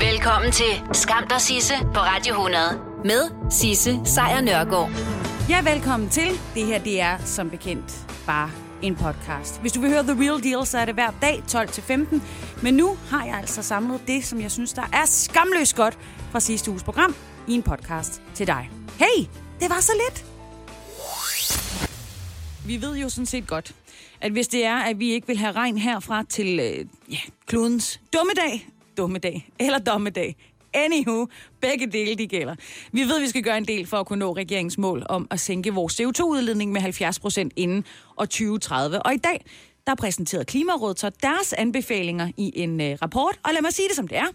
Velkommen til Skam der Sisse på Radio 100 med Sisse Sejr Nørgaard. Ja, velkommen til. Det her, det er som bekendt bare en podcast. Hvis du vil høre The Real Deal, så er det hver dag 12-15. Men nu har jeg altså samlet det, som jeg synes, der er skamløst godt fra sidste uges program i en podcast til dig. Hey, det var så lidt. Vi ved jo sådan set godt, at hvis det er, at vi ikke vil have regn herfra til øh, ja, klodens dummedag, dummedag eller dommedag, Anywho, begge dele de gælder. Vi ved, at vi skal gøre en del for at kunne nå regeringens mål om at sænke vores CO2-udledning med 70 procent inden år 2030. Og i dag, der præsenterede Klimarådet så deres anbefalinger i en øh, rapport. Og lad mig sige det, som det er.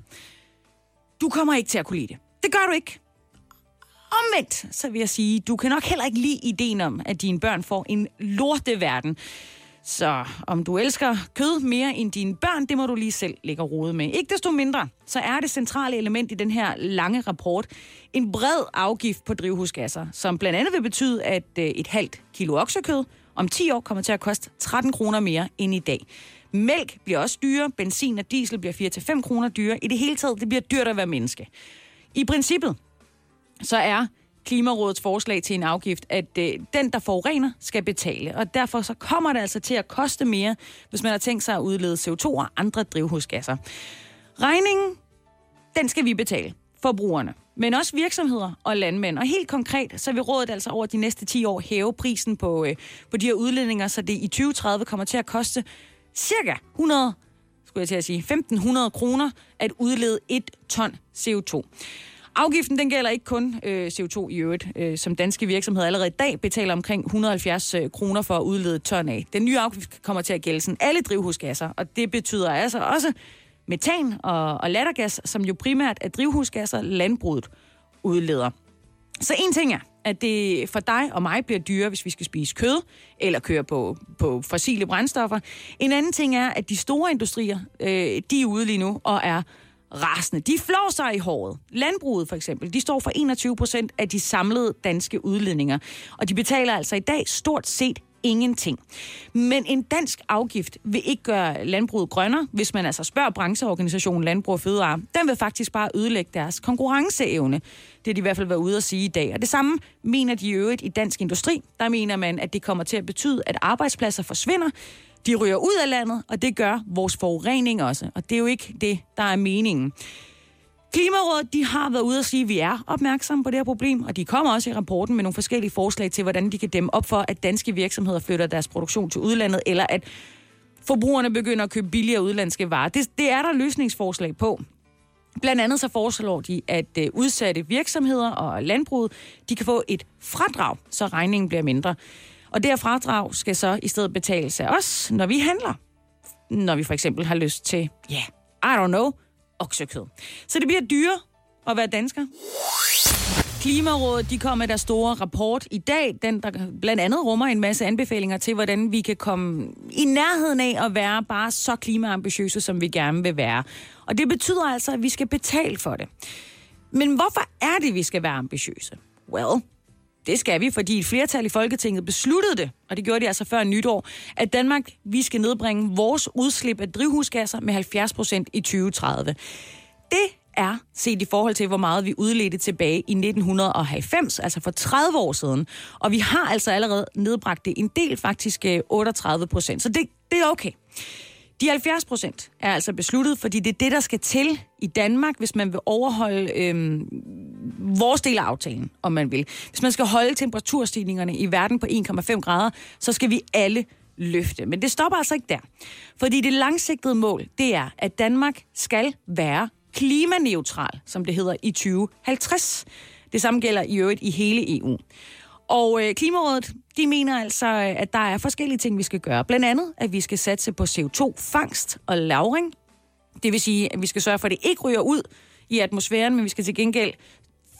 Du kommer ikke til at kunne lide det. Det gør du ikke. Omvendt, så vil jeg sige, du kan nok heller ikke lide ideen om, at dine børn får en lorteverden. Så om du elsker kød mere end dine børn, det må du lige selv lægge rode med. Ikke desto mindre, så er det centrale element i den her lange rapport en bred afgift på drivhusgasser, som blandt andet vil betyde, at øh, et halvt kilo oksekød om 10 år kommer til at koste 13 kroner mere end i dag. Mælk bliver også dyrere, benzin og diesel bliver 4-5 kroner dyrere. I det hele taget, det bliver dyrt at være menneske. I princippet, så er Klimarådets forslag til en afgift, at øh, den, der forurener, skal betale. Og derfor så kommer det altså til at koste mere, hvis man har tænkt sig at udlede CO2 og andre drivhusgasser. Regningen, den skal vi betale, forbrugerne. Men også virksomheder og landmænd. Og helt konkret, så vil rådet altså over de næste 10 år hæve prisen på, øh, på de her udledninger, så det i 2030 kommer til at koste cirka 100 skulle jeg til at sige, 1.500 kroner at udlede et ton CO2. Afgiften den gælder ikke kun øh, CO2 i øvrigt, øh, som danske virksomheder allerede i dag betaler omkring 170 øh, kroner for at udlede ton af. Den nye afgift kommer til at gælde sådan alle drivhusgasser, og det betyder altså også metan og, og lattergas, som jo primært er drivhusgasser, landbruget udleder. Så en ting er, at det for dig og mig bliver dyrere, hvis vi skal spise kød eller køre på, på fossile brændstoffer. En anden ting er, at de store industrier, øh, de er ude lige nu og er rasende. De flår sig i håret. Landbruget for eksempel, de står for 21 procent af de samlede danske udledninger. Og de betaler altså i dag stort set ingenting. Men en dansk afgift vil ikke gøre landbruget grønnere, hvis man altså spørger brancheorganisationen Landbrug og Fødevare. Den vil faktisk bare ødelægge deres konkurrenceevne. Det er de i hvert fald været ude at sige i dag. Og det samme mener de i øvrigt i dansk industri. Der mener man, at det kommer til at betyde, at arbejdspladser forsvinder, de ryger ud af landet, og det gør vores forurening også. Og det er jo ikke det, der er meningen. Klimarådet de har været ude at sige, at vi er opmærksomme på det her problem, og de kommer også i rapporten med nogle forskellige forslag til, hvordan de kan dæmme op for, at danske virksomheder flytter deres produktion til udlandet, eller at forbrugerne begynder at købe billigere udlandske varer. Det, det er der løsningsforslag på. Blandt andet så foreslår de, at øh, udsatte virksomheder og landbruget, de kan få et fradrag, så regningen bliver mindre. Og det her fradrag skal så i stedet betales af os, når vi handler. Når vi for eksempel har lyst til, ja, yeah, I don't know, oksekød. Så det bliver dyre at være dansker. Klimarådet de kom med deres store rapport i dag, den der blandt andet rummer en masse anbefalinger til, hvordan vi kan komme i nærheden af at være bare så klimaambitiøse, som vi gerne vil være. Og det betyder altså, at vi skal betale for det. Men hvorfor er det, vi skal være ambitiøse? Well, det skal vi, fordi et flertal i Folketinget besluttede det, og det gjorde de altså før nytår, at Danmark, vi skal nedbringe vores udslip af drivhusgasser med 70 procent i 2030. Det er set i forhold til, hvor meget vi udledte tilbage i 1990, altså for 30 år siden. Og vi har altså allerede nedbragt det en del, faktisk øh, 38 procent. Så det, det er okay. De 70 procent er altså besluttet, fordi det er det, der skal til i Danmark, hvis man vil overholde øhm, vores del af aftalen, om man vil. Hvis man skal holde temperaturstigningerne i verden på 1,5 grader, så skal vi alle løfte. Men det stopper altså ikke der. Fordi det langsigtede mål, det er, at Danmark skal være klimaneutral, som det hedder, i 2050. Det samme gælder i øvrigt i hele EU. Og øh, Klimarådet, de mener altså, øh, at der er forskellige ting, vi skal gøre. Blandt andet, at vi skal satse på CO2-fangst og lagring. Det vil sige, at vi skal sørge for, at det ikke ryger ud i atmosfæren, men vi skal til gengæld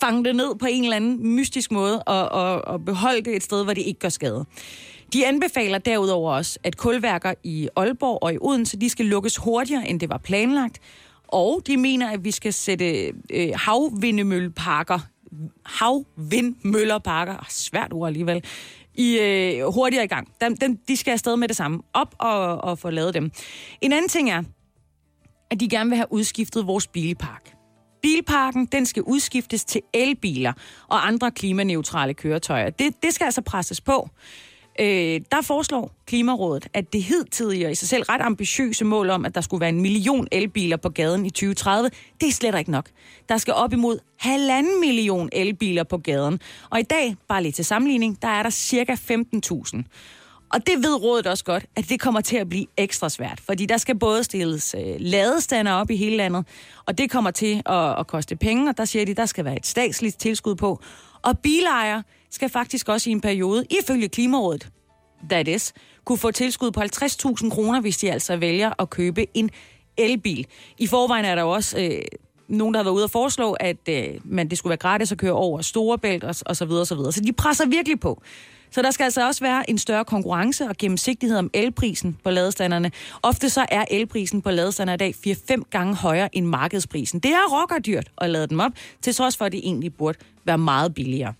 fange det ned på en eller anden mystisk måde og, og, og beholde det et sted, hvor det ikke gør skade. De anbefaler derudover også, at kulværker i Aalborg og i Odense, de skal lukkes hurtigere, end det var planlagt. Og de mener, at vi skal sætte øh, havvindemølleparker havvindmøllerparker, ah, svært ord alligevel, i øh, hurtigere i gang. Den, den, de skal afsted med det samme. Op og, og få lavet dem. En anden ting er, at de gerne vil have udskiftet vores bilpark. bilparken den skal udskiftes til elbiler og andre klimaneutrale køretøjer. Det, det skal altså presses på. Øh, der foreslår Klimarådet, at det hidtidige og i sig selv ret ambitiøse mål om, at der skulle være en million elbiler på gaden i 2030, det er slet ikke nok. Der skal op imod halvanden million elbiler på gaden. Og i dag, bare lige til sammenligning, der er der cirka 15.000. Og det ved rådet også godt, at det kommer til at blive ekstra svært, fordi der skal både stilles øh, ladestander op i hele landet, og det kommer til at, at koste penge, og der siger de, der skal være et statsligt tilskud på. Og bilejere skal faktisk også i en periode, ifølge Klimarådet, that is, kunne få tilskud på 50.000 kroner, hvis de altså vælger at købe en elbil. I forvejen er der også øh, nogen, der har været ude og foreslå, at øh, man, det skulle være gratis at køre over Storebælt og, og så videre, og så videre. Så de presser virkelig på. Så der skal altså også være en større konkurrence og gennemsigtighed om elprisen på ladestanderne. Ofte så er elprisen på ladestander i dag 4-5 gange højere end markedsprisen. Det er rockerdyrt at lade dem op, til trods for, at det egentlig burde være meget billigere.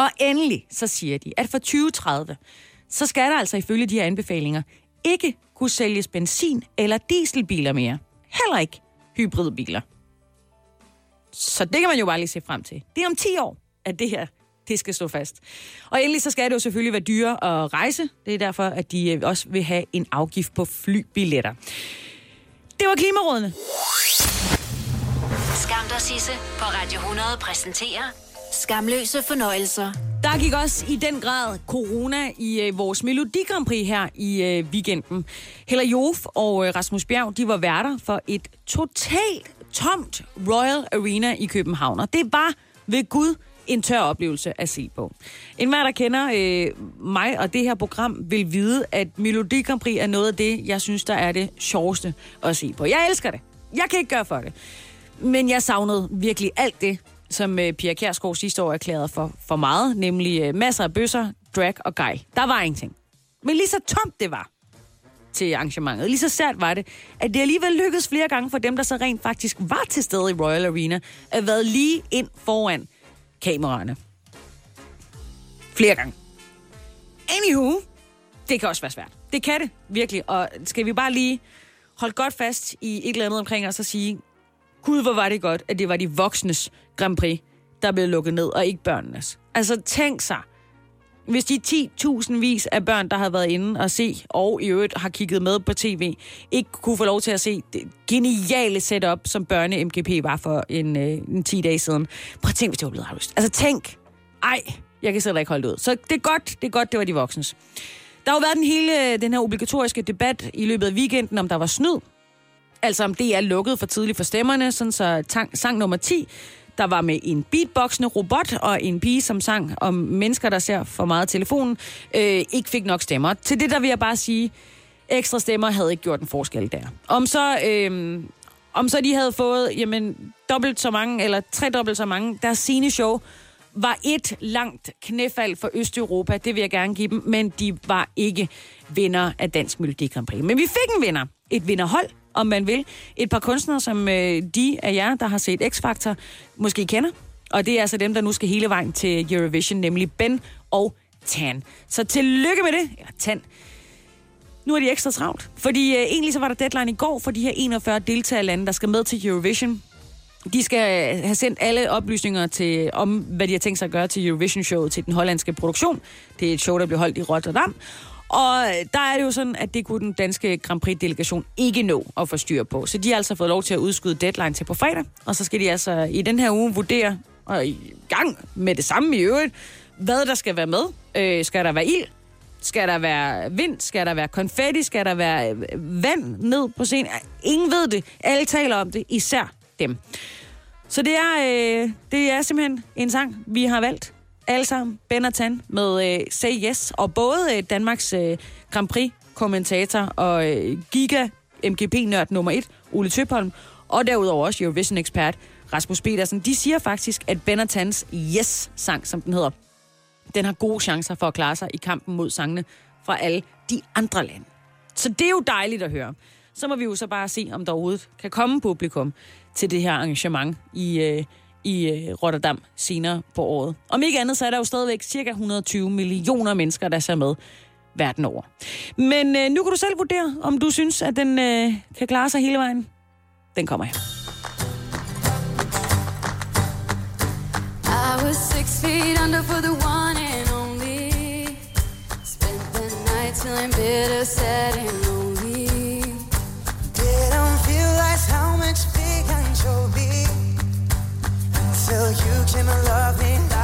Og endelig så siger de, at for 2030, så skal der altså ifølge de her anbefalinger ikke kunne sælges benzin- eller dieselbiler mere. Heller ikke hybridbiler. Så det kan man jo bare lige se frem til. Det er om 10 år, at det her det skal stå fast. Og endelig så skal det jo selvfølgelig være dyre at rejse. Det er derfor, at de øh, også vil have en afgift på flybilletter. Det var Klimarådene. Skam dig, Sisse, på Radio 100 præsenterer Skamløse fornøjelser. Der gik også i den grad corona i øh, vores Melodi Grand Prix her i øh, weekenden. Heller Jof og øh, Rasmus Bjerg, de var værter for et totalt tomt Royal Arena i København. Og det var ved Gud en tør oplevelse at se på. En hver, der kender øh, mig og det her program, vil vide, at Melodi Grand Prix er noget af det, jeg synes, der er det sjoveste at se på. Jeg elsker det. Jeg kan ikke gøre for det. Men jeg savnede virkelig alt det, som øh, Pia Kjærsgaard sidste år erklærede for, for meget, nemlig øh, masser af bøsser, drag og gej. Der var ingenting. Men lige så tomt det var til arrangementet, lige så sært var det, at det alligevel lykkedes flere gange for dem, der så rent faktisk var til stede i Royal Arena, at være lige ind foran kameraerne. Flere gange. Anywho, det kan også være svært. Det kan det, virkelig. Og skal vi bare lige holde godt fast i et eller andet omkring os og sige, Gud, hvor var det godt, at det var de voksnes Grand Prix, der blev lukket ned, og ikke børnenes. Altså, tænk sig, hvis de 10.000 vis af børn, der har været inde og se, og i øvrigt har kigget med på tv, ikke kunne få lov til at se det geniale setup, som børne-MGP var for en, øh, en 10 dage siden. Prøv at tænk, hvis det var blevet aflyst. Altså tænk, ej, jeg kan slet ikke holde det ud. Så det er godt, det er godt, det var de voksnes. Der har jo været den hele den her obligatoriske debat i løbet af weekenden, om der var snyd. Altså om det er lukket for tidligt for stemmerne, sådan så tang, sang nummer 10 der var med en beatboxende robot og en pige, som sang om mennesker, der ser for meget telefonen, øh, ikke fik nok stemmer. Til det der vil jeg bare sige, ekstra stemmer havde ikke gjort en forskel der. Om så, øh, om så de havde fået jamen, dobbelt så mange, eller tredobbelt så mange, deres sine show var et langt knæfald for Østeuropa, det vil jeg gerne give dem, men de var ikke vinder af Dansk Melodi Grand Prix. Men vi fik en vinder. Et vinderhold, om man vil. Et par kunstnere, som øh, de af jer, der har set X-Factor, måske kender. Og det er altså dem, der nu skal hele vejen til Eurovision, nemlig Ben og Tan. Så tillykke med det. Eller Tan. Nu er de ekstra travlt. Fordi øh, egentlig så var der deadline i går for de her 41 deltagerlande, der skal med til Eurovision. De skal øh, have sendt alle oplysninger til, om, hvad de har tænkt sig at gøre til Eurovision-showet til den hollandske produktion. Det er et show, der bliver holdt i Rotterdam. Og der er det jo sådan, at det kunne den danske Grand Prix-delegation ikke nå at få styr på. Så de har altså fået lov til at udskyde deadline til på fredag. Og så skal de altså i den her uge vurdere, og i gang med det samme i øvrigt, hvad der skal være med. Øh, skal der være ild? Skal der være vind? Skal der være konfetti? Skal der være øh, vand ned på scenen? Ingen ved det. Alle taler om det, især dem. Så det er, øh, det er simpelthen en sang, vi har valgt alle sammen, Ben og Tan, med øh, Say Yes. Og både øh, Danmarks øh, Grand Prix-kommentator og øh, Giga MGP-nørd nummer 1, Ole Tøpholm, og derudover også Eurovision-ekspert Rasmus Petersen, de siger faktisk, at Ben og Tans Yes-sang, som den hedder, den har gode chancer for at klare sig i kampen mod sangene fra alle de andre lande. Så det er jo dejligt at høre. Så må vi jo så bare se, om der overhovedet kan komme publikum til det her arrangement i, øh, i øh, Rotterdam senere på året. Om ikke andet, så er der jo stadigvæk cirka 120 millioner mennesker, der ser med verden over. Men øh, nu kan du selv vurdere, om du synes, at den øh, kan klare sig hele vejen. Den kommer her. I was six feet under for the one and only. Spent the night I'm bitter, sad and lonely. You came and loved me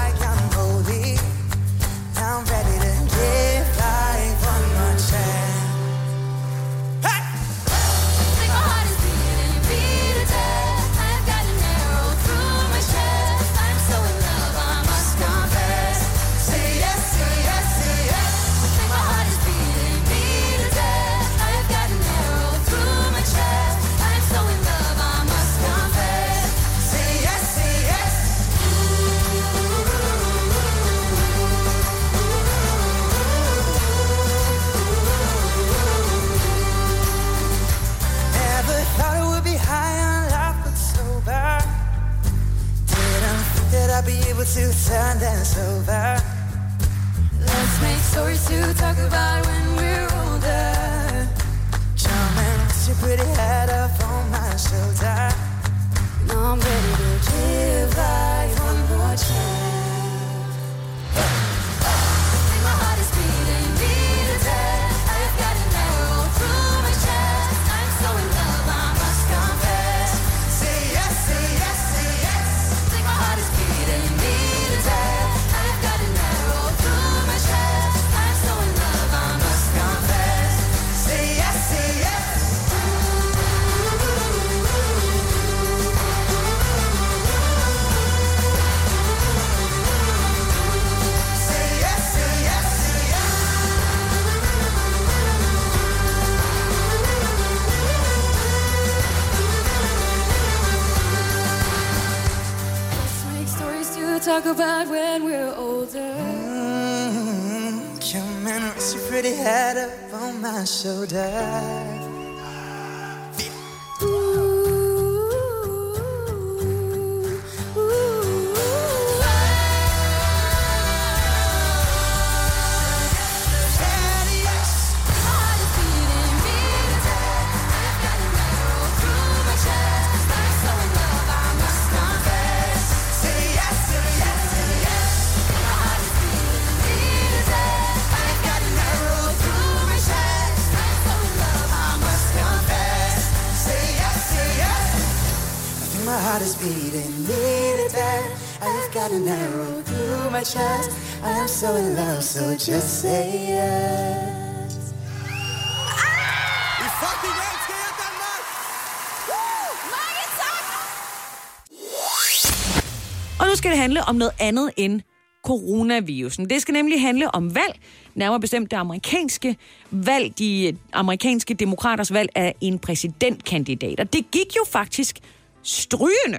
to turn this over. Let's make stories to talk about when we're older. Jumping with your pretty head up on my shoulder. Now I'm ready to give life one more chance. Beating me to death. I've got an arrow through my chest. I am so in love, so just say yes. I fucking elsker jer, Danmark! Og nu skal det handle om noget andet end coronavirusen. Det skal nemlig handle om valg, nærmere bestemt det amerikanske valg, de amerikanske demokraters valg af en præsidentkandidat. Og det gik jo faktisk strygende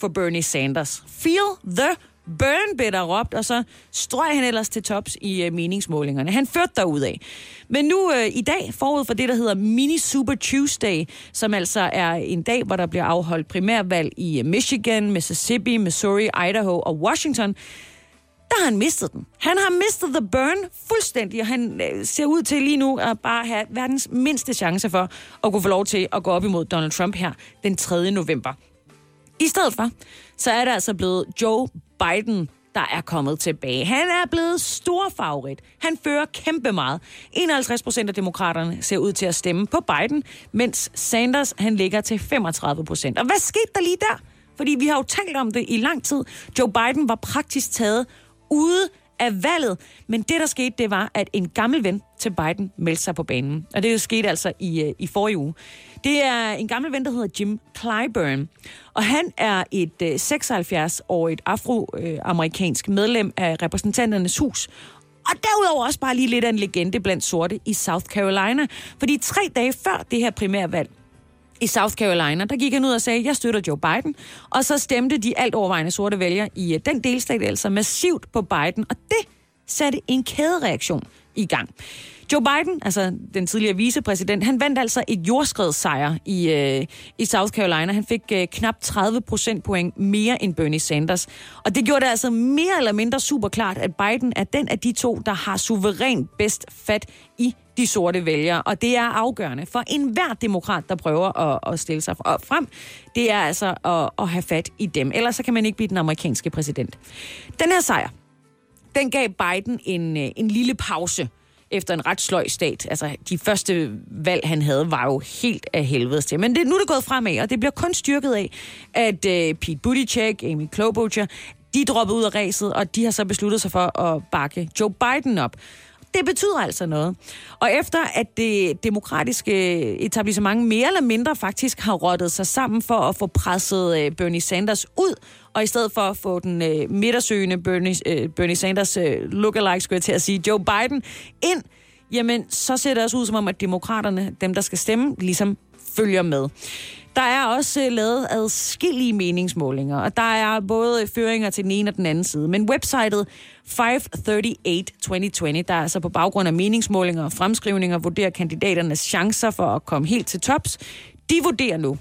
for Bernie Sanders. Feel the burn, blev der råbt, og så strøg han ellers til tops i øh, meningsmålingerne. Han førte derudad. Men nu øh, i dag, forud for det, der hedder Mini Super Tuesday, som altså er en dag, hvor der bliver afholdt primærvalg i øh, Michigan, Mississippi, Missouri, Idaho og Washington, der har han mistet den. Han har mistet the burn fuldstændig, og han øh, ser ud til lige nu at bare have verdens mindste chance for at kunne få lov til at gå op imod Donald Trump her den 3. november. I stedet for, så er det altså blevet Joe Biden, der er kommet tilbage. Han er blevet stor favorit. Han fører kæmpe meget. 51 procent af demokraterne ser ud til at stemme på Biden, mens Sanders han ligger til 35 procent. Og hvad skete der lige der? Fordi vi har jo talt om det i lang tid. Joe Biden var praktisk taget ude af valget. Men det, der skete, det var, at en gammel ven til Biden meldte sig på banen. Og det skete altså i, øh, i forrige uge. Det er en gammel ven, der hedder Jim Clyburn. Og han er et øh, 76-årigt afroamerikansk medlem af repræsentanternes hus. Og derudover også bare lige lidt af en legende blandt sorte i South Carolina. Fordi tre dage før det her primærvalg, i South Carolina, der gik han ud og sagde, jeg støtter Joe Biden. Og så stemte de alt overvejende sorte vælgere i øh, den delstat altså massivt på Biden. Og det satte en kædereaktion i gang. Joe Biden, altså den tidligere vicepræsident, han vandt altså et jordskredssejr i, øh, i South Carolina. Han fik øh, knap 30 procentpoint mere end Bernie Sanders. Og det gjorde det altså mere eller mindre super klart, at Biden er den af de to, der har suverænt bedst fat i de sorte vælgere. Og det er afgørende for enhver demokrat, der prøver at, at stille sig frem. Det er altså at, at have fat i dem. Ellers så kan man ikke blive den amerikanske præsident. Den her sejr, den gav Biden en, øh, en lille pause efter en ret sløj stat. Altså, de første valg, han havde, var jo helt af helvedes til. Men det, nu er det gået fremad, og det bliver kun styrket af, at øh, Pete Buttigieg, Amy Klobuchar, de dropper ud af ræset, og de har så besluttet sig for at bakke Joe Biden op. Det betyder altså noget. Og efter at det demokratiske etablissement mere eller mindre faktisk har rottet sig sammen for at få presset øh, Bernie Sanders ud, og i stedet for at få den øh, midtersøgende Bernie, øh, Bernie Sanders øh, lookalike, skulle jeg til at sige, Joe Biden, ind, jamen så ser det også ud som om, at demokraterne, dem der skal stemme, ligesom følger med. Der er også øh, lavet adskillige meningsmålinger, og der er både øh, føringer til den ene og den anden side. Men websitet 538-2020, der er altså på baggrund af meningsmålinger og fremskrivninger, vurderer kandidaternes chancer for at komme helt til tops. De vurderer nu,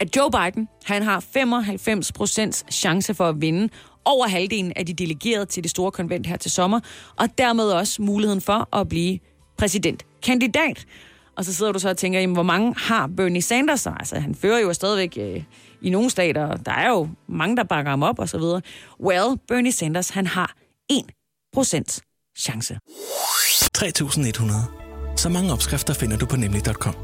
at Joe Biden han har 95% chance for at vinde over halvdelen af de delegerede til det store konvent her til sommer, og dermed også muligheden for at blive præsidentkandidat. Og så sidder du så og tænker, jamen, hvor mange har Bernie Sanders så? Altså, han fører jo stadigvæk øh, i nogle stater, der er jo mange, der bakker ham op og så videre. Well, Bernie Sanders, han har 1% chance. 3100. Så mange opskrifter finder du på nemlig.com.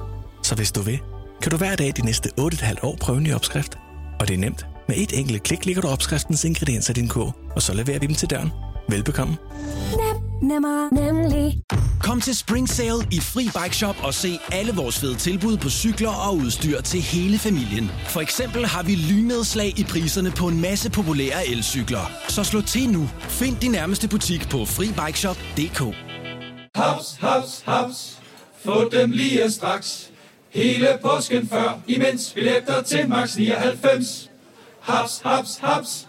Så hvis du vil, kan du hver dag de næste 8,5 år prøve en ny opskrift. Og det er nemt. Med et enkelt klik ligger du opskriftens ingredienser i din kog, og så leverer vi dem til døren. Velbekomme. Nemmer, nemlig. Kom til Spring Sale i Fri Bike Shop og se alle vores fede tilbud på cykler og udstyr til hele familien. For eksempel har vi lynedslag i priserne på en masse populære elcykler. Så slå til nu. Find din nærmeste butik på FriBikeShop.dk Haps, haps, haps. Få dem lige straks. Hele påsken før, imens billetter til max 99. Haps, haps, haps.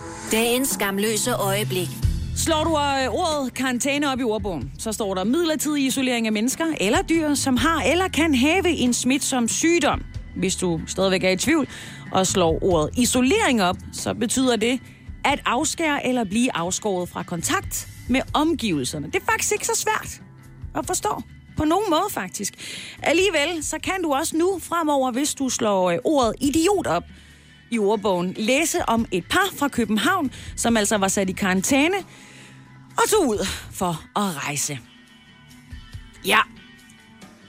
dagens skamløse øjeblik. Slår du øh, ordet karantæne op i ordbogen, så står der midlertidig isolering af mennesker eller dyr, som har eller kan have en smitsom sygdom. Hvis du stadigvæk er i tvivl og slår ordet isolering op, så betyder det at afskære eller blive afskåret fra kontakt med omgivelserne. Det er faktisk ikke så svært at forstå. På nogen måde faktisk. Alligevel, så kan du også nu fremover, hvis du slår øh, ordet idiot op, i ordbogen læse om et par fra København, som altså var sat i karantæne og tog ud for at rejse. Ja,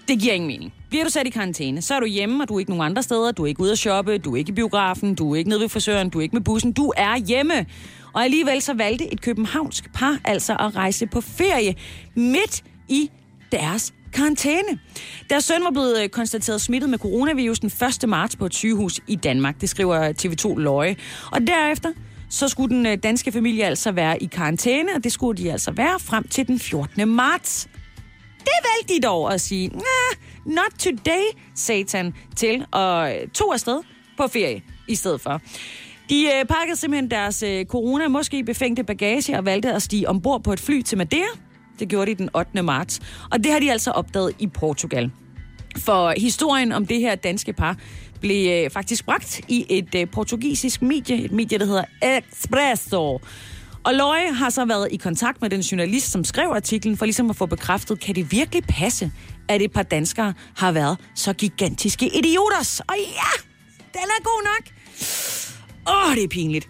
det giver ingen mening. Bliver du sat i karantæne, så er du hjemme, og du er ikke nogen andre steder. Du er ikke ude at shoppe, du er ikke i biografen, du er ikke nede ved frisøren, du er ikke med bussen. Du er hjemme. Og alligevel så valgte et københavnsk par altså at rejse på ferie midt i deres karantæne. Deres søn var blevet øh, konstateret smittet med coronavirus den 1. marts på et sygehus i Danmark. Det skriver øh, TV2 Løje. Og derefter så skulle den øh, danske familie altså være i karantæne, og det skulle de altså være frem til den 14. marts. Det valgte de dog at sige, nah, not today, satan, til og tog afsted på ferie i stedet for. De øh, pakkede simpelthen deres øh, corona, måske befængte bagage, og valgte at stige ombord på et fly til Madeira. Det gjorde de den 8. marts. Og det har de altså opdaget i Portugal. For historien om det her danske par blev øh, faktisk bragt i et øh, portugisisk medie, et medie, der hedder Expresso. Og Løje har så været i kontakt med den journalist, som skrev artiklen, for ligesom at få bekræftet, kan det virkelig passe, at et par danskere har været så gigantiske idioters? Og ja, den er god nok. Åh, oh, det er pinligt.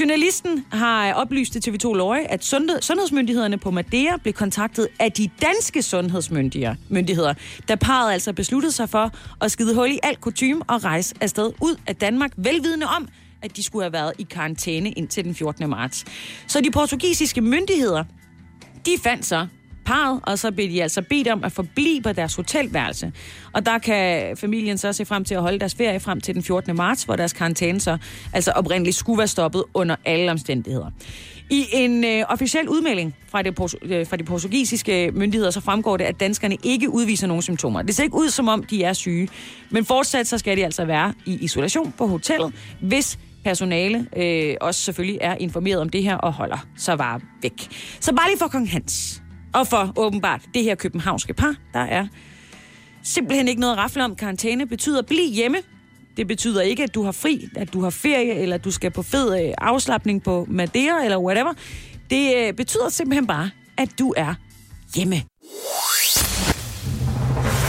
Journalisten har oplyst til TV2 Løje, at sundhed, sundhedsmyndighederne på Madeira blev kontaktet af de danske sundhedsmyndigheder, da parret altså besluttede sig for at skide hul i alt kutume og rejse afsted ud af Danmark, velvidende om, at de skulle have været i karantæne indtil den 14. marts. Så de portugisiske myndigheder, de fandt så parret, og så blev de altså bedt om at forblive på deres hotelværelse. Og der kan familien så se frem til at holde deres ferie frem til den 14. marts, hvor deres karantæne så altså oprindeligt skulle være stoppet under alle omstændigheder. I en øh, officiel udmelding fra, det, øh, fra de portugisiske myndigheder, så fremgår det, at danskerne ikke udviser nogen symptomer. Det ser ikke ud, som om de er syge, men fortsat så skal de altså være i isolation på hotellet, hvis personale øh, også selvfølgelig er informeret om det her og holder sig bare væk. Så bare lige for Kong Hans, og for åbenbart det her københavnske par, der er simpelthen ikke noget at rafle om. Karantæne betyder bliv hjemme. Det betyder ikke, at du har fri, at du har ferie, eller at du skal på fed øh, afslappning på Madeira, eller whatever. Det øh, betyder simpelthen bare, at du er hjemme.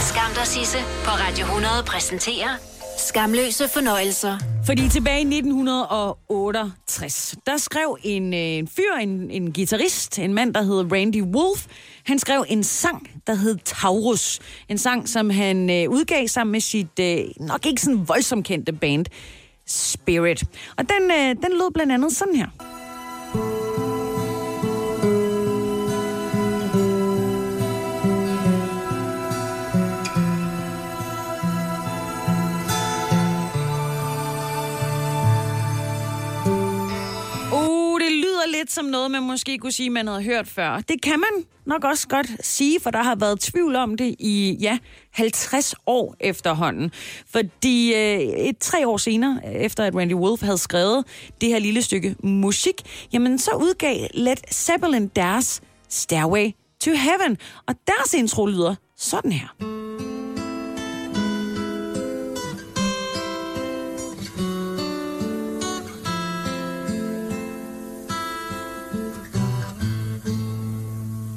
Skam dig, Sisse, på Radio 100 præsenterer Skamløse fornøjelser. Fordi tilbage i 1968, der skrev en, øh, en fyr, en, en guitarist, en mand, der hed Randy Wolf, han skrev en sang, der hed Taurus. En sang, som han øh, udgav sammen med sit øh, nok ikke sådan voldsomt kendte band, Spirit. Og den, øh, den lød blandt andet sådan her. Lidt som noget, man måske kunne sige, man havde hørt før. Det kan man nok også godt sige, for der har været tvivl om det i, ja, 50 år efterhånden. Fordi øh, et tre år senere, efter at Randy Wolf havde skrevet det her lille stykke musik, jamen så udgav Led Zeppelin deres Stairway to Heaven. Og deres intro lyder sådan her.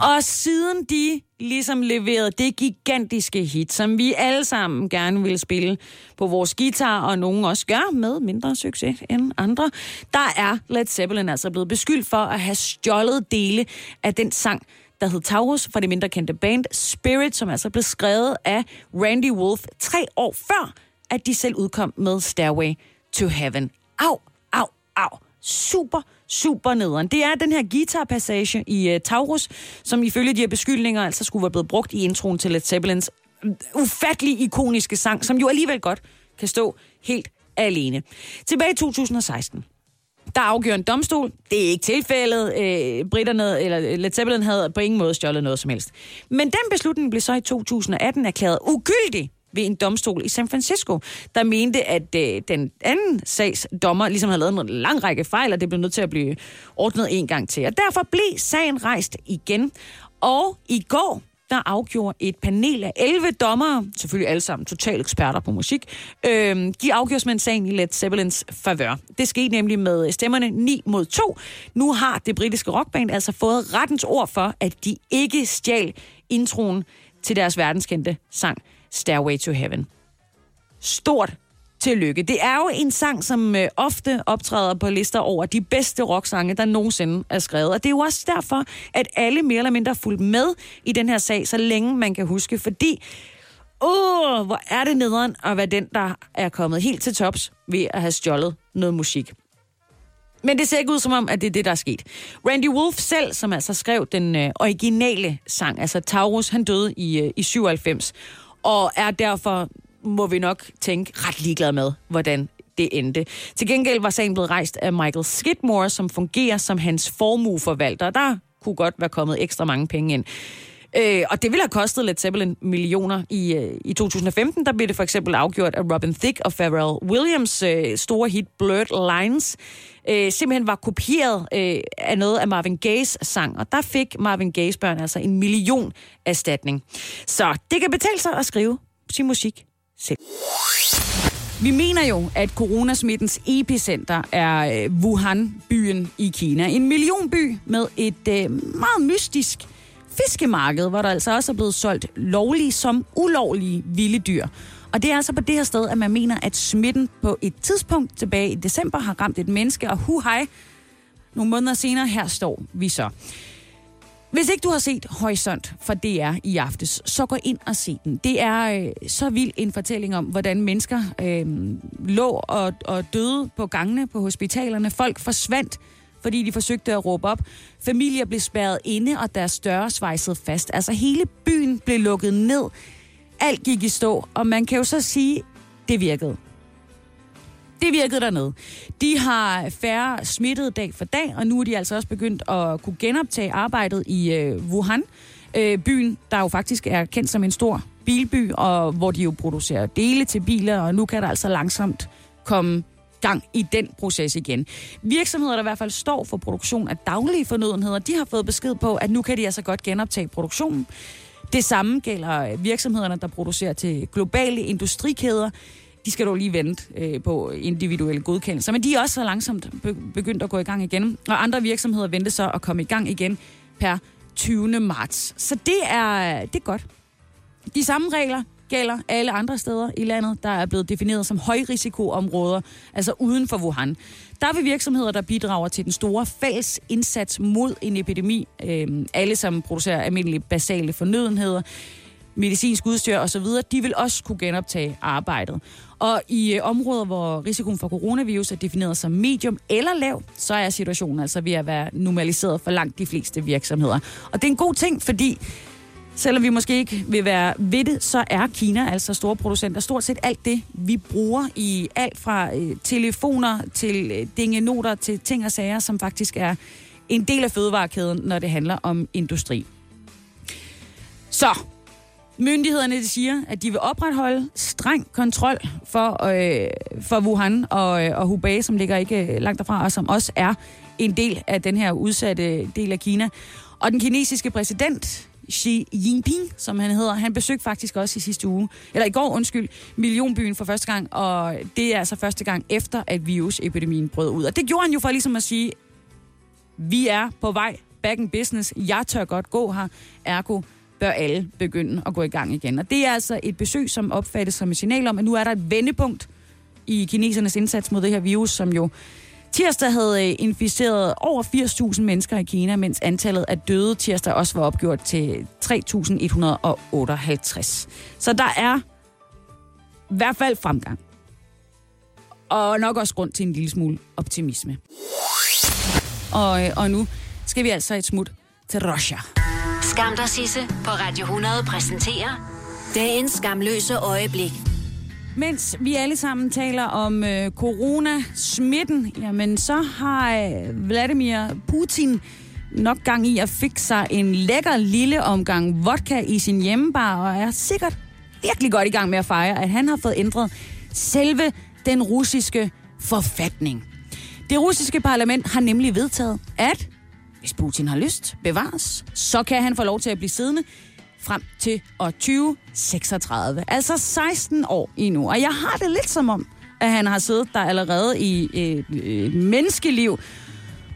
Og siden de ligesom leverede det gigantiske hit, som vi alle sammen gerne vil spille på vores guitar, og nogen også gør med mindre succes end andre, der er Led Zeppelin altså blevet beskyldt for at have stjålet dele af den sang, der hed Taurus fra det mindre kendte band Spirit, som altså blev skrevet af Randy Wolf tre år før, at de selv udkom med Stairway to Heaven. Au, au, au. Super, super nederen. Det er den her guitarpassage i uh, Taurus, som ifølge de her beskyldninger altså skulle være blevet brugt i introen til Led Zeppelins mm, ufattelig ikoniske sang, som jo alligevel godt kan stå helt alene. Tilbage i 2016, der afgør en domstol. Det er ikke tilfældet. Øh, britterne, eller øh, Led Zeppelin havde på ingen måde stjålet noget som helst. Men den beslutning blev så i 2018 erklæret ugyldig ved en domstol i San Francisco, der mente, at øh, den anden sags dommer ligesom havde lavet en lang række fejl, og det blev nødt til at blive ordnet en gang til. Og derfor blev sagen rejst igen. Og i går, der afgjorde et panel af 11 dommere, selvfølgelig alle sammen totale eksperter på musik, øh, de afgjorde med sagen i Led Zeppelins favør. Det skete nemlig med stemmerne 9 mod 2. Nu har det britiske rockband altså fået rettens ord for, at de ikke stjal introen til deres verdenskendte sang Stairway to Heaven. Stort tillykke. Det er jo en sang, som øh, ofte optræder på lister over de bedste rocksange, der nogensinde er skrevet. Og det er jo også derfor, at alle mere eller mindre har fulgt med i den her sag, så længe man kan huske. Fordi, åh, hvor er det nederen at være den, der er kommet helt til tops ved at have stjålet noget musik. Men det ser ikke ud som om, at det er det, der er sket. Randy Wolf selv, som altså skrev den øh, originale sang, altså Taurus, han døde i, øh, i 97, og er derfor, må vi nok tænke, ret ligeglad med, hvordan det endte. Til gengæld var sagen blevet rejst af Michael Skidmore, som fungerer som hans formueforvalter. Der kunne godt være kommet ekstra mange penge ind. Øh, og det ville have kostet Led Zeppelin millioner. I, øh, I 2015 der blev det for eksempel afgjort, at Robin Thicke og Pharrell Williams øh, store hit Blurred Lines øh, simpelthen var kopieret øh, af noget af Marvin Gayes sang. Og der fik Marvin Gayes børn altså en million erstatning. Så det kan betale sig at skrive sin musik selv. Vi mener jo, at coronasmittens epicenter er øh, Wuhan-byen i Kina. En millionby med et øh, meget mystisk fiskemarked, hvor der altså også er blevet solgt lovlige som ulovlige vilde dyr. Og det er altså på det her sted, at man mener, at smitten på et tidspunkt tilbage i december har ramt et menneske, og hu hej, nogle måneder senere, her står vi så. Hvis ikke du har set Horisont for DR i aftes, så gå ind og se den. Det er øh, så vild en fortælling om, hvordan mennesker øh, lå og, og døde på gangene på hospitalerne. Folk forsvandt, fordi de forsøgte at råbe op. Familier blev spærret inde, og deres døre svejsede fast. Altså hele byen blev lukket ned. Alt gik i stå, og man kan jo så sige, det virkede. Det virkede dernede. De har færre smittede dag for dag, og nu er de altså også begyndt at kunne genoptage arbejdet i øh, Wuhan, øh, byen, der jo faktisk er kendt som en stor bilby, og hvor de jo producerer dele til biler, og nu kan der altså langsomt komme gang i den proces igen. Virksomheder, der i hvert fald står for produktion af daglige fornødenheder, de har fået besked på, at nu kan de altså godt genoptage produktionen. Det samme gælder virksomhederne, der producerer til globale industrikæder. De skal dog lige vente øh, på individuelle godkendelser, men de er også så langsomt begyndt at gå i gang igen. Og andre virksomheder venter så at komme i gang igen per 20. marts. Så det er, det er godt. De samme regler gælder alle andre steder i landet, der er blevet defineret som højrisikoområder, altså uden for Wuhan. Der vil virksomheder, der bidrager til den store fælles indsats mod en epidemi, øh, alle som producerer almindelige basale fornødenheder, medicinsk udstyr osv., de vil også kunne genoptage arbejdet. Og i øh, områder, hvor risikoen for coronavirus er defineret som medium eller lav, så er situationen altså ved at være normaliseret for langt de fleste virksomheder. Og det er en god ting, fordi Selvom vi måske ikke vil være ved det, så er Kina altså store producenter. Stort set alt det, vi bruger i alt fra øh, telefoner til øh, dingenoter til ting og sager, som faktisk er en del af fødevarekæden, når det handler om industri. Så, myndighederne de siger, at de vil opretholde streng kontrol for, øh, for Wuhan og, øh, og Hubei, som ligger ikke øh, langt derfra, og som også er en del af den her udsatte del af Kina. Og den kinesiske præsident, Xi Jinping, som han hedder, han besøgte faktisk også i sidste uge, eller i går, undskyld, millionbyen for første gang, og det er altså første gang efter, at virusepidemien brød ud. Og det gjorde han jo for ligesom at sige, vi er på vej back in business, jeg tør godt gå her, ergo bør alle begynde at gå i gang igen. Og det er altså et besøg, som opfattes som et signal om, at nu er der et vendepunkt i kinesernes indsats mod det her virus, som jo tirsdag havde øh, inficeret over 80.000 mennesker i Kina, mens antallet af døde tirsdag også var opgjort til 3.158. Så der er i hvert fald fremgang. Og nok også grund til en lille smule optimisme. Og, øh, og nu skal vi altså et smut til Russia. Skam dig, Sisse, på Radio 100 præsenterer dagens skamløse øjeblik. Mens vi alle sammen taler om øh, corona-smitten, jamen så har øh, Vladimir Putin nok gang i at fikse sig en lækker lille omgang vodka i sin hjemmebar, og er sikkert virkelig godt i gang med at fejre, at han har fået ændret selve den russiske forfatning. Det russiske parlament har nemlig vedtaget, at hvis Putin har lyst, bevares, så kan han få lov til at blive siddende frem til år 2036. Altså 16 år endnu. Og jeg har det lidt som om, at han har siddet der allerede i et, et menneskeliv.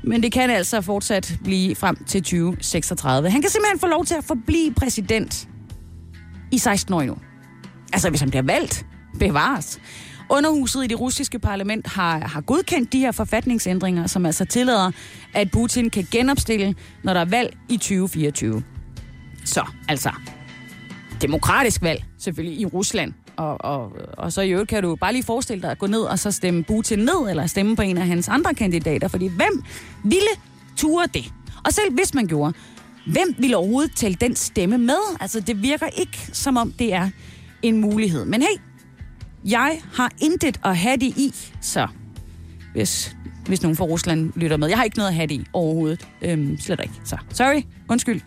Men det kan altså fortsat blive frem til 2036. Han kan simpelthen få lov til at forblive præsident i 16 år endnu. Altså hvis han bliver valgt, bevares. Underhuset i det russiske parlament har, har godkendt de her forfatningsændringer, som altså tillader, at Putin kan genopstille, når der er valg i 2024. Så, altså, demokratisk valg, selvfølgelig, i Rusland. Og, og, og så i øvrigt kan du bare lige forestille dig at gå ned og så stemme Putin ned, eller stemme på en af hans andre kandidater, fordi hvem ville ture det? Og selv hvis man gjorde, hvem ville overhovedet tælle den stemme med? Altså, det virker ikke, som om det er en mulighed. Men hey, jeg har intet at have det i, så hvis, hvis nogen fra Rusland lytter med. Jeg har ikke noget at have det i overhovedet. Øhm, slet ikke. Så sorry, undskyld.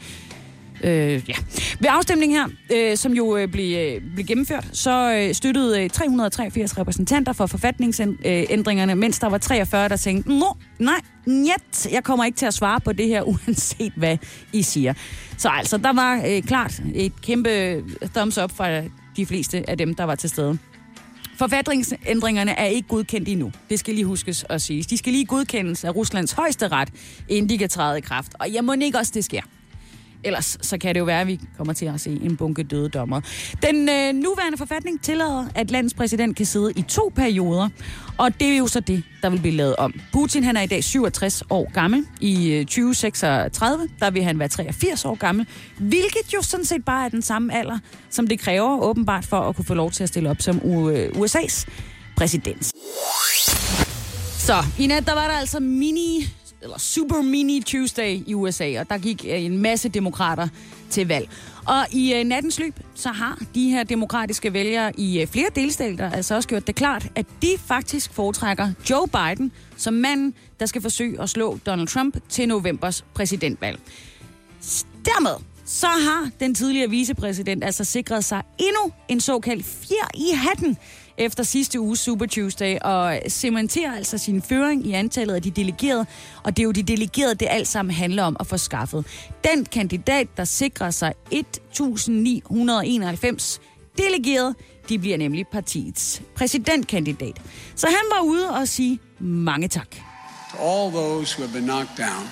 Øh, ja. Ved afstemningen her, øh, som jo øh, blev, øh, blev gennemført, så øh, støttede øh, 383 repræsentanter for forfatningsændringerne, mens der var 43, der tænkte, Nå, nej, njet, jeg kommer ikke til at svare på det her, uanset hvad I siger. Så altså, der var øh, klart et kæmpe thumbs up fra de fleste af dem, der var til stede. Forfatningsændringerne er ikke godkendt endnu. Det skal lige huskes at sige. De skal lige godkendes af Ruslands højeste ret, inden de kan træde i kraft. Og jeg må ikke også, det sker. Ellers så kan det jo være, at vi kommer til at se en bunke døde dommer. Den øh, nuværende forfatning tillader, at landets præsident kan sidde i to perioder, og det er jo så det, der vil blive lavet om. Putin han er i dag 67 år gammel. I øh, 2036, der vil han være 83 år gammel, hvilket jo sådan set bare er den samme alder, som det kræver åbenbart for at kunne få lov til at stille op som USA's øh, præsident. Så i nat, der var der altså mini eller Super Mini Tuesday i USA, og der gik øh, en masse demokrater til valg. Og i øh, nattens løb, så har de her demokratiske vælgere i øh, flere delstater altså også gjort det klart, at de faktisk foretrækker Joe Biden som manden, der skal forsøge at slå Donald Trump til novembers præsidentvalg. Dermed så har den tidligere vicepræsident altså sikret sig endnu en såkaldt fjer i hatten efter sidste uges Super Tuesday, og cementerer altså sin føring i antallet af de delegerede, og det er jo de delegerede, det alt sammen handler om at få skaffet. Den kandidat, der sikrer sig 1991 delegerede, de bliver nemlig partiets præsidentkandidat. Så han var ude og sige mange tak. To all those who have been knocked down,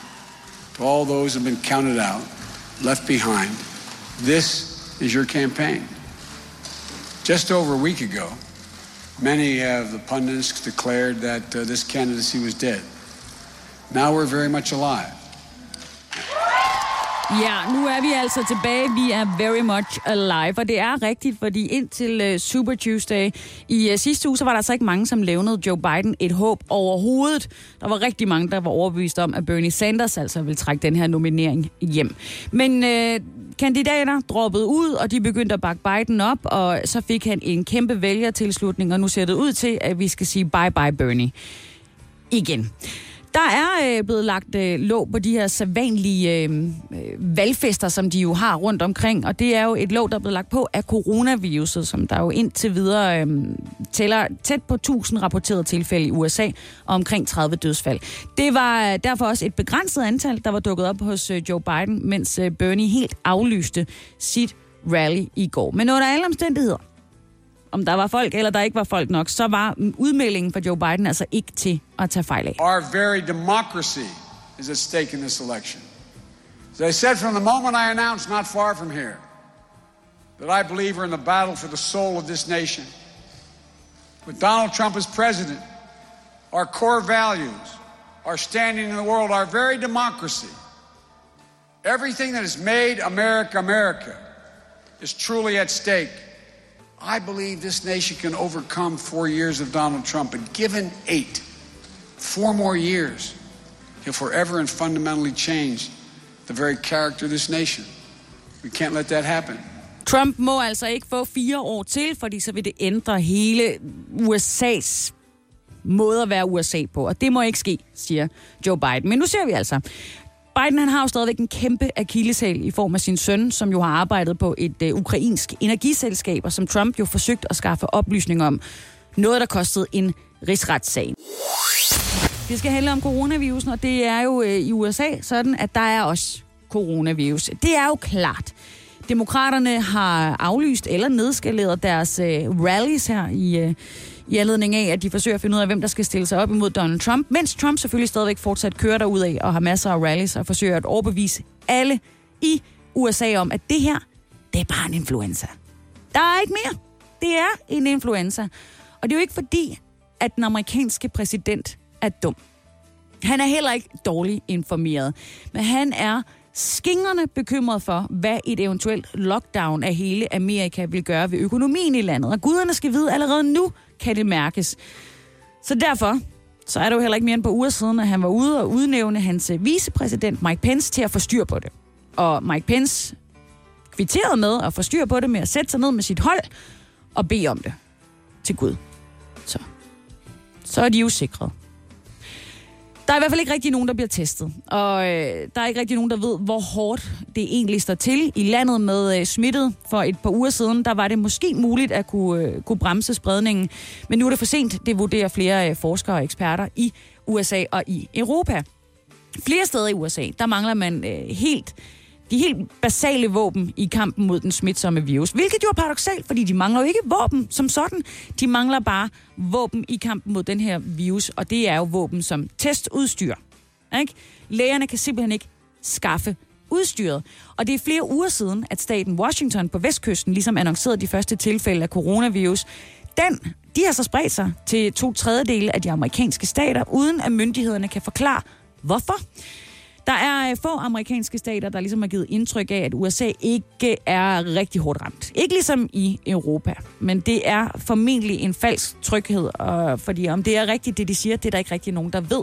to all those who have been counted out, left behind, this is your campaign. Just over a week ago, many of the pundits declared that uh, this candidacy was dead. Now we're very much alive. Ja, nu er vi altså tilbage. Vi er very much alive, og det er rigtigt, fordi indtil uh, Super Tuesday i uh, sidste uge, så var der altså ikke mange, som levnede Joe Biden et håb overhovedet. Der var rigtig mange, der var overbevist om, at Bernie Sanders altså ville trække den her nominering hjem. Men uh, kandidater droppede ud, og de begyndte at bakke Biden op, og så fik han en kæmpe vælgertilslutning, og nu ser det ud til, at vi skal sige bye-bye Bernie igen. Der er øh, blevet lagt øh, låg på de her sædvanlige øh, øh, valgfester, som de jo har rundt omkring, og det er jo et låg, der er blevet lagt på af coronaviruset, som der jo indtil videre øh, tæller tæt på 1000 rapporterede tilfælde i USA og omkring 30 dødsfald. Det var øh, derfor også et begrænset antal, der var dukket op hos øh, Joe Biden, mens øh, Bernie helt aflyste sit rally i går. Men under alle omstændigheder, om der var folk eller der ikke var folk nok, så var udmeldingen fra Joe Biden altså ikke til at tage fejl af. Our very democracy is at stake in this election. As I said from the moment I announced not far from here that I believe we're in the battle for the soul of this nation. With Donald Trump as president, our core values, our standing in the world, our very democracy, everything that has made America America is truly at stake. I believe this nation can overcome four years of Donald Trump, and given eight, four more years, he'll forever and fundamentally change the very character of this nation. We can't let that happen. Trump må altså ikke få fire år til, fordi så vil det ændre hele USA's måde at være USA på. Og det må ikke ske, siger Joe Biden. Men nu ser vi altså. Biden han har jo stadigvæk en kæmpe akilleshæl i form af sin søn, som jo har arbejdet på et øh, ukrainsk energiselskab, og som Trump jo forsøgt at skaffe oplysninger om. Noget, der kostede en rigsretssag. Det skal handle om coronavirusen, og det er jo øh, i USA sådan, at der er også coronavirus. Det er jo klart. Demokraterne har aflyst eller nedskaleret deres øh, rallies her i, øh, i anledning af, at de forsøger at finde ud af, hvem der skal stille sig op imod Donald Trump, mens Trump selvfølgelig stadigvæk fortsat kører derud af og har masser af rallies og forsøger at overbevise alle i USA om, at det her, det er bare en influenza. Der er ikke mere. Det er en influenza. Og det er jo ikke fordi, at den amerikanske præsident er dum. Han er heller ikke dårligt informeret, men han er skingerne bekymret for, hvad et eventuelt lockdown af hele Amerika vil gøre ved økonomien i landet. Og guderne skal vide, allerede nu kan det mærkes. Så derfor så er det jo heller ikke mere end på uger siden, at han var ude og udnævne hans øh, vicepræsident Mike Pence til at få styr på det. Og Mike Pence kvitterede med at få styr på det med at sætte sig ned med sit hold og bede om det til Gud. Så, så er de jo sikret. Der er i hvert fald ikke rigtig nogen, der bliver testet. Og øh, der er ikke rigtig nogen, der ved, hvor hårdt det egentlig står til i landet med øh, smittet. For et par uger siden, der var det måske muligt at kunne, øh, kunne bremse spredningen. Men nu er det for sent, det vurderer flere øh, forskere og eksperter i USA og i Europa. Flere steder i USA, der mangler man øh, helt de helt basale våben i kampen mod den smitsomme virus. Hvilket jo er paradoxalt, fordi de mangler jo ikke våben som sådan. De mangler bare våben i kampen mod den her virus, og det er jo våben som testudstyr. Ikke? Lægerne kan simpelthen ikke skaffe udstyret. Og det er flere uger siden, at staten Washington på vestkysten ligesom annoncerede de første tilfælde af coronavirus. Den, de har så spredt sig til to tredjedele af de amerikanske stater, uden at myndighederne kan forklare, hvorfor. Der er øh, få amerikanske stater, der ligesom har givet indtryk af, at USA ikke er rigtig hårdt ramt. Ikke ligesom i Europa, men det er formentlig en falsk tryghed, og fordi om det er rigtigt, det de siger, det er der ikke rigtig nogen, der ved.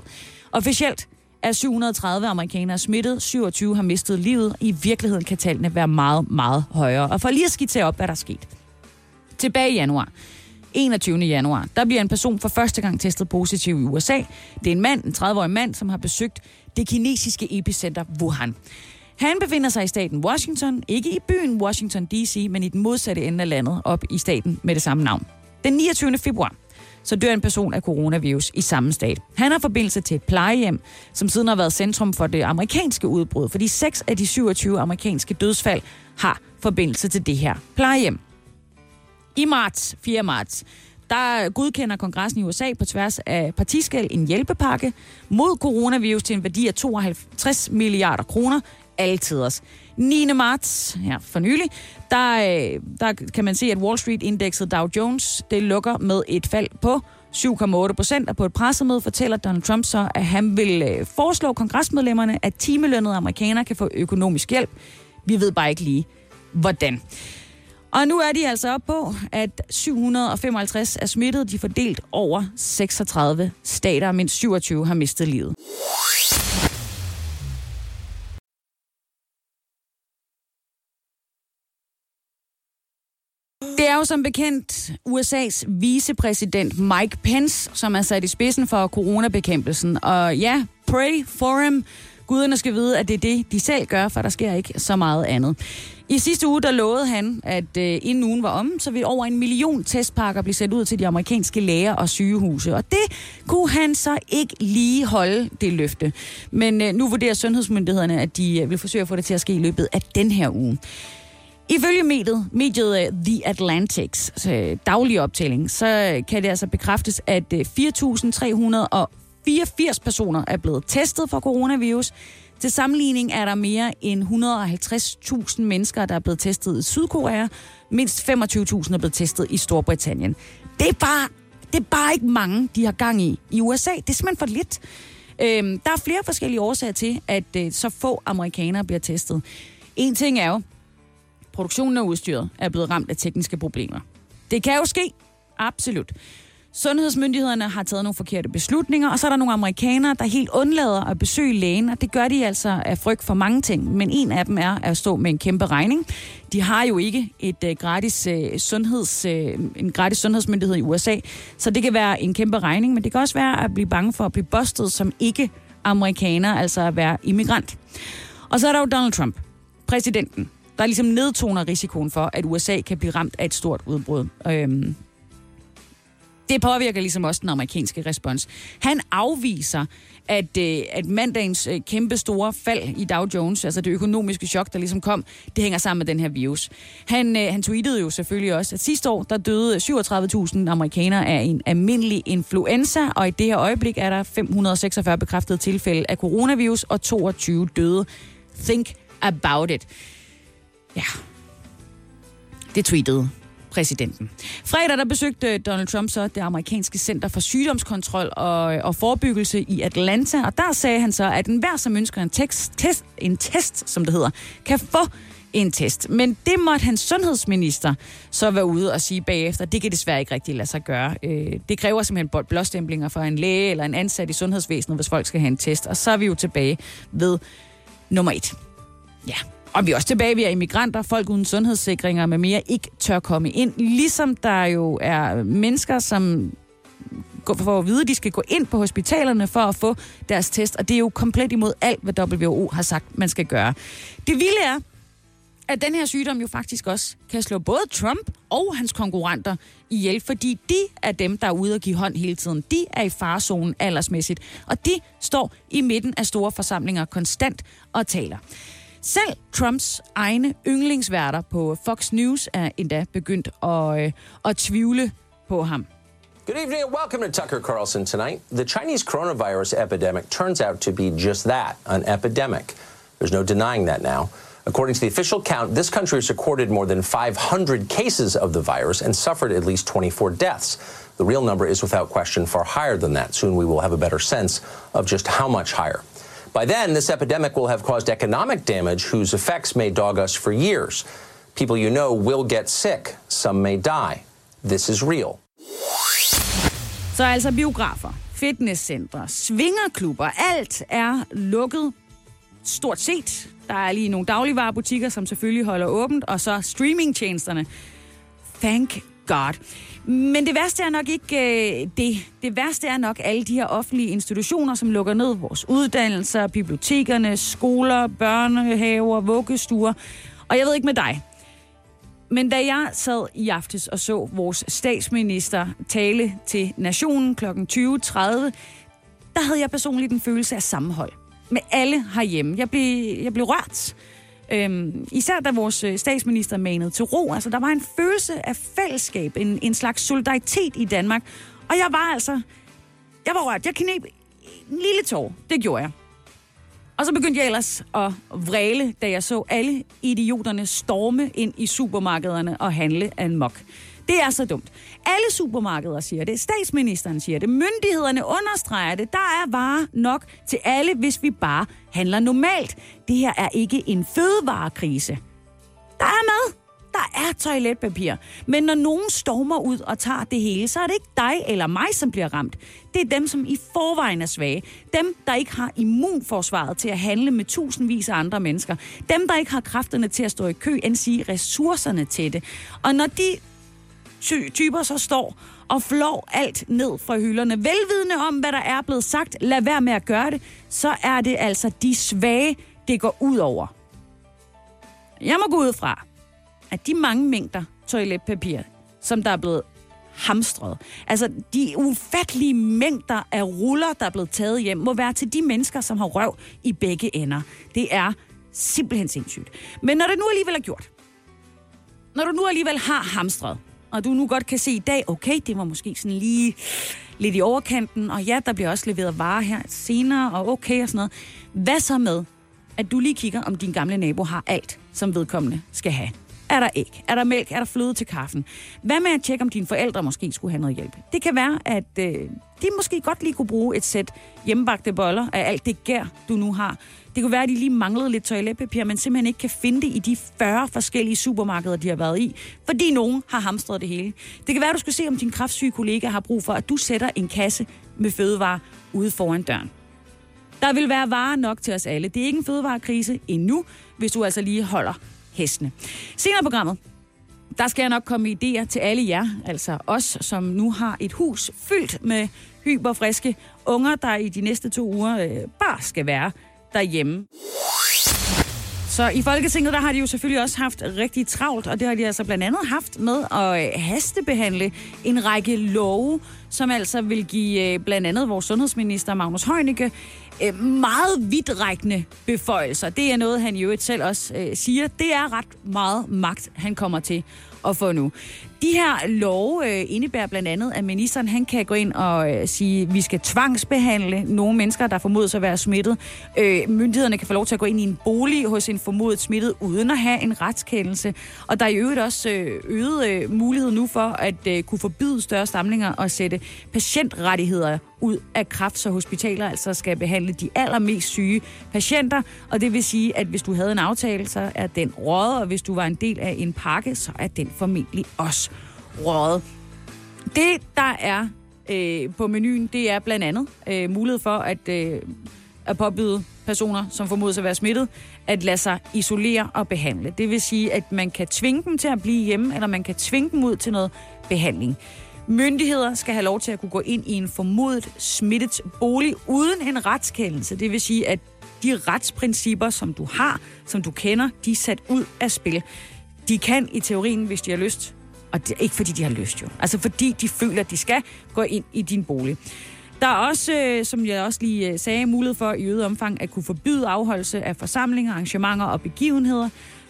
Officielt er 730 amerikanere smittet, 27 har mistet livet. I virkeligheden kan tallene være meget, meget højere. Og for lige at skitsere op, hvad der er sket. Tilbage i januar, 21. januar, der bliver en person for første gang testet positiv i USA. Det er en mand, en 30-årig mand, som har besøgt det kinesiske epicenter Wuhan. Han befinder sig i staten Washington, ikke i byen Washington D.C., men i den modsatte ende af landet, op i staten med det samme navn. Den 29. februar, så dør en person af coronavirus i samme stat. Han har forbindelse til et plejehjem, som siden har været centrum for det amerikanske udbrud, fordi 6 af de 27 amerikanske dødsfald har forbindelse til det her plejehjem. I marts, 4. marts, der godkender kongressen i USA på tværs af partiskæld en hjælpepakke mod coronavirus til en værdi af 52 milliarder kroner altiders. 9. marts, her for nylig, der, øh, der kan man se, at Wall Street-indekset Dow Jones, det lukker med et fald på 7,8 procent, og på et pressemøde fortæller Donald Trump så, at han vil øh, foreslå kongresmedlemmerne, at timelønnede amerikanere kan få økonomisk hjælp. Vi ved bare ikke lige, hvordan. Og nu er de altså op på, at 755 er smittet. De er fordelt over 36 stater, mens 27 har mistet livet. Det er jo som bekendt USA's vicepræsident Mike Pence, som er sat i spidsen for coronabekæmpelsen. Og ja, pray for him. Guderne skal vide, at det er det, de selv gør, for der sker ikke så meget andet. I sidste uge, der lovede han, at øh, inden ugen var om, så vil over en million testpakker blive sendt ud til de amerikanske læger og sygehuse. Og det kunne han så ikke lige holde det løfte. Men øh, nu vurderer sundhedsmyndighederne, at de øh, vil forsøge at få det til at ske i løbet af den her uge. Ifølge mediet, mediet øh, The Atlantics øh, daglige optælling, så øh, kan det altså bekræftes, at øh, 4.384 personer er blevet testet for coronavirus. Til sammenligning er der mere end 150.000 mennesker, der er blevet testet i Sydkorea. Mindst 25.000 er blevet testet i Storbritannien. Det er bare, det er bare ikke mange, de har gang i i USA. Det er simpelthen for lidt. Øhm, der er flere forskellige årsager til, at øh, så få amerikanere bliver testet. En ting er jo, produktionen af udstyret er blevet ramt af tekniske problemer. Det kan jo ske. Absolut. Sundhedsmyndighederne har taget nogle forkerte beslutninger, og så er der nogle amerikanere, der helt undlader at besøge lægen, og det gør de altså af frygt for mange ting. Men en af dem er at stå med en kæmpe regning. De har jo ikke et uh, gratis, uh, sundheds, uh, en gratis sundhedsmyndighed i USA, så det kan være en kæmpe regning, men det kan også være at blive bange for at blive bustet som ikke amerikaner, altså at være immigrant. Og så er der jo Donald Trump, præsidenten, der ligesom nedtoner risikoen for, at USA kan blive ramt af et stort udbrud. Øhm, det påvirker ligesom også den amerikanske respons. Han afviser, at, øh, at mandagens øh, kæmpe store fald i Dow Jones, altså det økonomiske chok, der ligesom kom, det hænger sammen med den her virus. Han, øh, han tweetede jo selvfølgelig også, at sidste år, der døde 37.000 amerikanere af en almindelig influenza, og i det her øjeblik er der 546 bekræftede tilfælde af coronavirus, og 22 døde. Think about it. Ja, det tweetede præsidenten. Fredag der besøgte Donald Trump så det amerikanske Center for Sygdomskontrol og, og Forebyggelse i Atlanta, og der sagde han så, at enhver, som ønsker en, tekst, test, en test, som det hedder, kan få en test. Men det måtte hans sundhedsminister så være ude og sige bagefter, det kan desværre ikke rigtig lade sig gøre. Øh, det kræver simpelthen blåstemplinger for en læge eller en ansat i sundhedsvæsenet, hvis folk skal have en test. Og så er vi jo tilbage ved nummer et. Ja, og vi er også tilbage vi er immigranter, folk uden sundhedssikringer med mere, ikke tør komme ind. Ligesom der jo er mennesker, som går for at vide, at de skal gå ind på hospitalerne for at få deres test. Og det er jo komplet imod alt, hvad WHO har sagt, man skal gøre. Det vilde er, at den her sygdom jo faktisk også kan slå både Trump og hans konkurrenter ihjel, fordi de er dem, der er ude og give hånd hele tiden. De er i farezonen aldersmæssigt, og de står i midten af store forsamlinger konstant og taler. Selv Trumps egne yndlingsværter på Fox News er endda begyndt at, øh, at tvivle på ham. Good evening and welcome to Tucker Carlson tonight. The Chinese coronavirus epidemic turns out to be just that an epidemic. There's no denying that now. According to the official count, this country has recorded more than 500 cases of the virus and suffered at least 24 deaths. The real number is without question far higher than that. Soon we will have a better sense of just how much higher. By then, this epidemic will have caused economic damage whose effects may dog us for years. People you know will get sick, some may die. This is real. Så altså biografer, fitnesscentre, svingerklubber, alt er lukket stort set. Der er lige nogle dagligvarerbutikker, som selvfølgelig holder åbent, og så streamingtjenesterne. Thank God. Men det værste er nok ikke øh, det. Det værste er nok alle de her offentlige institutioner, som lukker ned. Vores uddannelser, bibliotekerne, skoler, børnehaver, vuggestuer. Og jeg ved ikke med dig, men da jeg sad i aftes og så vores statsminister tale til nationen kl. 20.30, der havde jeg personligt en følelse af sammenhold med alle herhjemme. Jeg blev, jeg blev rørt. Øhm, især da vores øh, statsminister manede til ro. Altså, der var en følelse af fællesskab, en, en slags solidaritet i Danmark. Og jeg var altså... Jeg var rørt. Jeg knep en lille tår. Det gjorde jeg. Og så begyndte jeg ellers at vræle, da jeg så alle idioterne storme ind i supermarkederne og handle af en mok. Det er så dumt. Alle supermarkeder siger det. Statsministeren siger det. Myndighederne understreger det. Der er varer nok til alle, hvis vi bare handler normalt. Det her er ikke en fødevarekrise. Der er mad. Der er toiletpapir. Men når nogen stormer ud og tager det hele, så er det ikke dig eller mig, som bliver ramt. Det er dem, som i forvejen er svage. Dem, der ikke har immunforsvaret til at handle med tusindvis af andre mennesker. Dem, der ikke har kræfterne til at stå i kø, end sige ressourcerne til det. Og når de ty- typer så står og flår alt ned fra hylderne, velvidende om, hvad der er blevet sagt, lad være med at gøre det, så er det altså de svage, det går ud over. Jeg må gå ud fra, at de mange mængder toiletpapir, som der er blevet hamstret, altså de ufattelige mængder af ruller, der er blevet taget hjem, må være til de mennesker, som har røv i begge ender. Det er simpelthen sindssygt. Men når det nu alligevel er gjort, når du nu alligevel har hamstret, og du nu godt kan se i dag, okay, det var måske sådan lige lidt i overkanten, og ja, der bliver også leveret varer her senere, og okay og sådan noget. Hvad så med, at du lige kigger, om din gamle nabo har alt, som vedkommende skal have? Er der æg? Er der mælk? Er der fløde til kaffen? Hvad med at tjekke, om dine forældre måske skulle have noget hjælp? Det kan være, at øh, de måske godt lige kunne bruge et sæt hjemmebagte boller af alt det gær, du nu har. Det kunne være, at de lige manglede lidt toiletpapir, men simpelthen ikke kan finde det i de 40 forskellige supermarkeder, de har været i, fordi nogen har hamstret det hele. Det kan være, at du skal se, om din kraftsyge kollega har brug for, at du sætter en kasse med fødevarer ude foran døren. Der vil være varer nok til os alle. Det er ikke en fødevarekrise endnu, hvis du altså lige holder hestene. Senere i programmet, der skal jeg nok komme med idéer til alle jer, altså os, som nu har et hus fyldt med hyperfriske unger, der i de næste to uger øh, bare skal være derhjemme. Så i Folketinget, der har de jo selvfølgelig også haft rigtig travlt, og det har de altså blandt andet haft med at øh, hastebehandle en række love, som altså vil give øh, blandt andet vores sundhedsminister Magnus Heunicke øh, meget vidtrækkende beføjelser. Det er noget, han i selv også siger. Det er ret meget magt, han kommer til at få nu. De her love øh, indebærer blandt andet, at ministeren han kan gå ind og øh, sige, at vi skal tvangsbehandle nogle mennesker, der formodes at være smittet. Øh, myndighederne kan få lov til at gå ind i en bolig hos en formodet smittet, uden at have en retskendelse. Og der er i øvrigt også øh, øget øh, mulighed nu for at øh, kunne forbyde større samlinger og sætte patientrettigheder ud af kraft, så hospitaler altså skal behandle de allermest syge patienter. Og det vil sige, at hvis du havde en aftale, så er den råd, og hvis du var en del af en pakke, så er den formentlig også røget. Det, der er øh, på menuen, det er blandt andet øh, mulighed for at, øh, at påbyde personer, som formodes at være smittet, at lade sig isolere og behandle. Det vil sige, at man kan tvinge dem til at blive hjemme, eller man kan tvinge dem ud til noget behandling. Myndigheder skal have lov til at kunne gå ind i en formodet smittet bolig uden en retskendelse. Det vil sige, at de retsprincipper, som du har, som du kender, de er sat ud af spil. De kan i teorien, hvis de har lyst, og det er ikke fordi de har lyst jo, altså fordi de føler, at de skal gå ind i din bolig. Der er også, øh, som jeg også lige øh, sagde, mulighed for i øget omfang at kunne forbyde afholdelse af forsamlinger, arrangementer og begivenheder.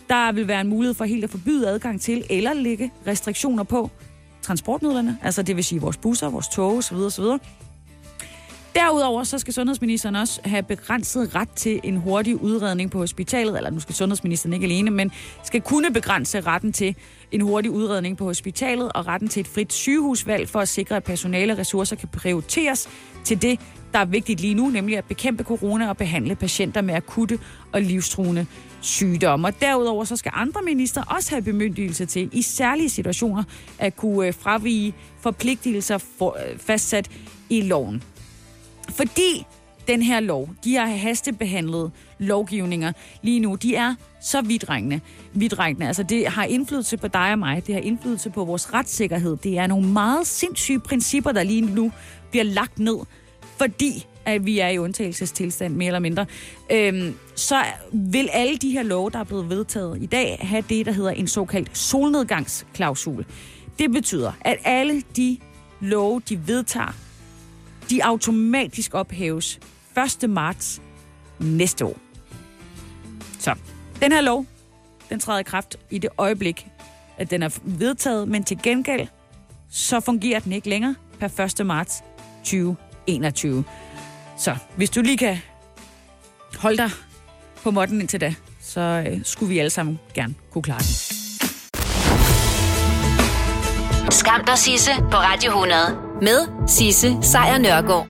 Der vil være en mulighed for helt at forbyde adgang til eller lægge restriktioner på transportmidlerne, altså det vil sige vores busser, vores tog osv. osv. Derudover så skal sundhedsministeren også have begrænset ret til en hurtig udredning på hospitalet, eller nu skal sundhedsministeren ikke alene, men skal kunne begrænse retten til en hurtig udredning på hospitalet og retten til et frit sygehusvalg for at sikre, at personale ressourcer kan prioriteres til det, der er vigtigt lige nu, nemlig at bekæmpe corona og behandle patienter med akutte og livstruende sygdomme. Og derudover så skal andre minister også have bemyndigelse til i særlige situationer at kunne øh, fravige forpligtelser for, øh, fastsat i loven. Fordi den her lov, de har hastebehandlede lovgivninger lige nu, de er så vidtrækkende. vidtrækkende. Altså det har indflydelse på dig og mig, det har indflydelse på vores retssikkerhed. Det er nogle meget sindssyge principper, der lige nu bliver lagt ned, fordi at vi er i undtagelsestilstand, mere eller mindre. Øhm, så vil alle de her love, der er blevet vedtaget i dag, have det, der hedder en såkaldt solnedgangsklausul. Det betyder, at alle de love, de vedtager, de automatisk ophæves 1. marts næste år. Så den her lov, den træder i kraft i det øjeblik, at den er vedtaget, men til gengæld, så fungerer den ikke længere per 1. marts 2021. Så hvis du lige kan holde dig på måtten indtil da, så øh, skulle vi alle sammen gerne kunne klare det. Skam dig, Sisse, på Radio 100. Med Sisse Sejr Nørgaard.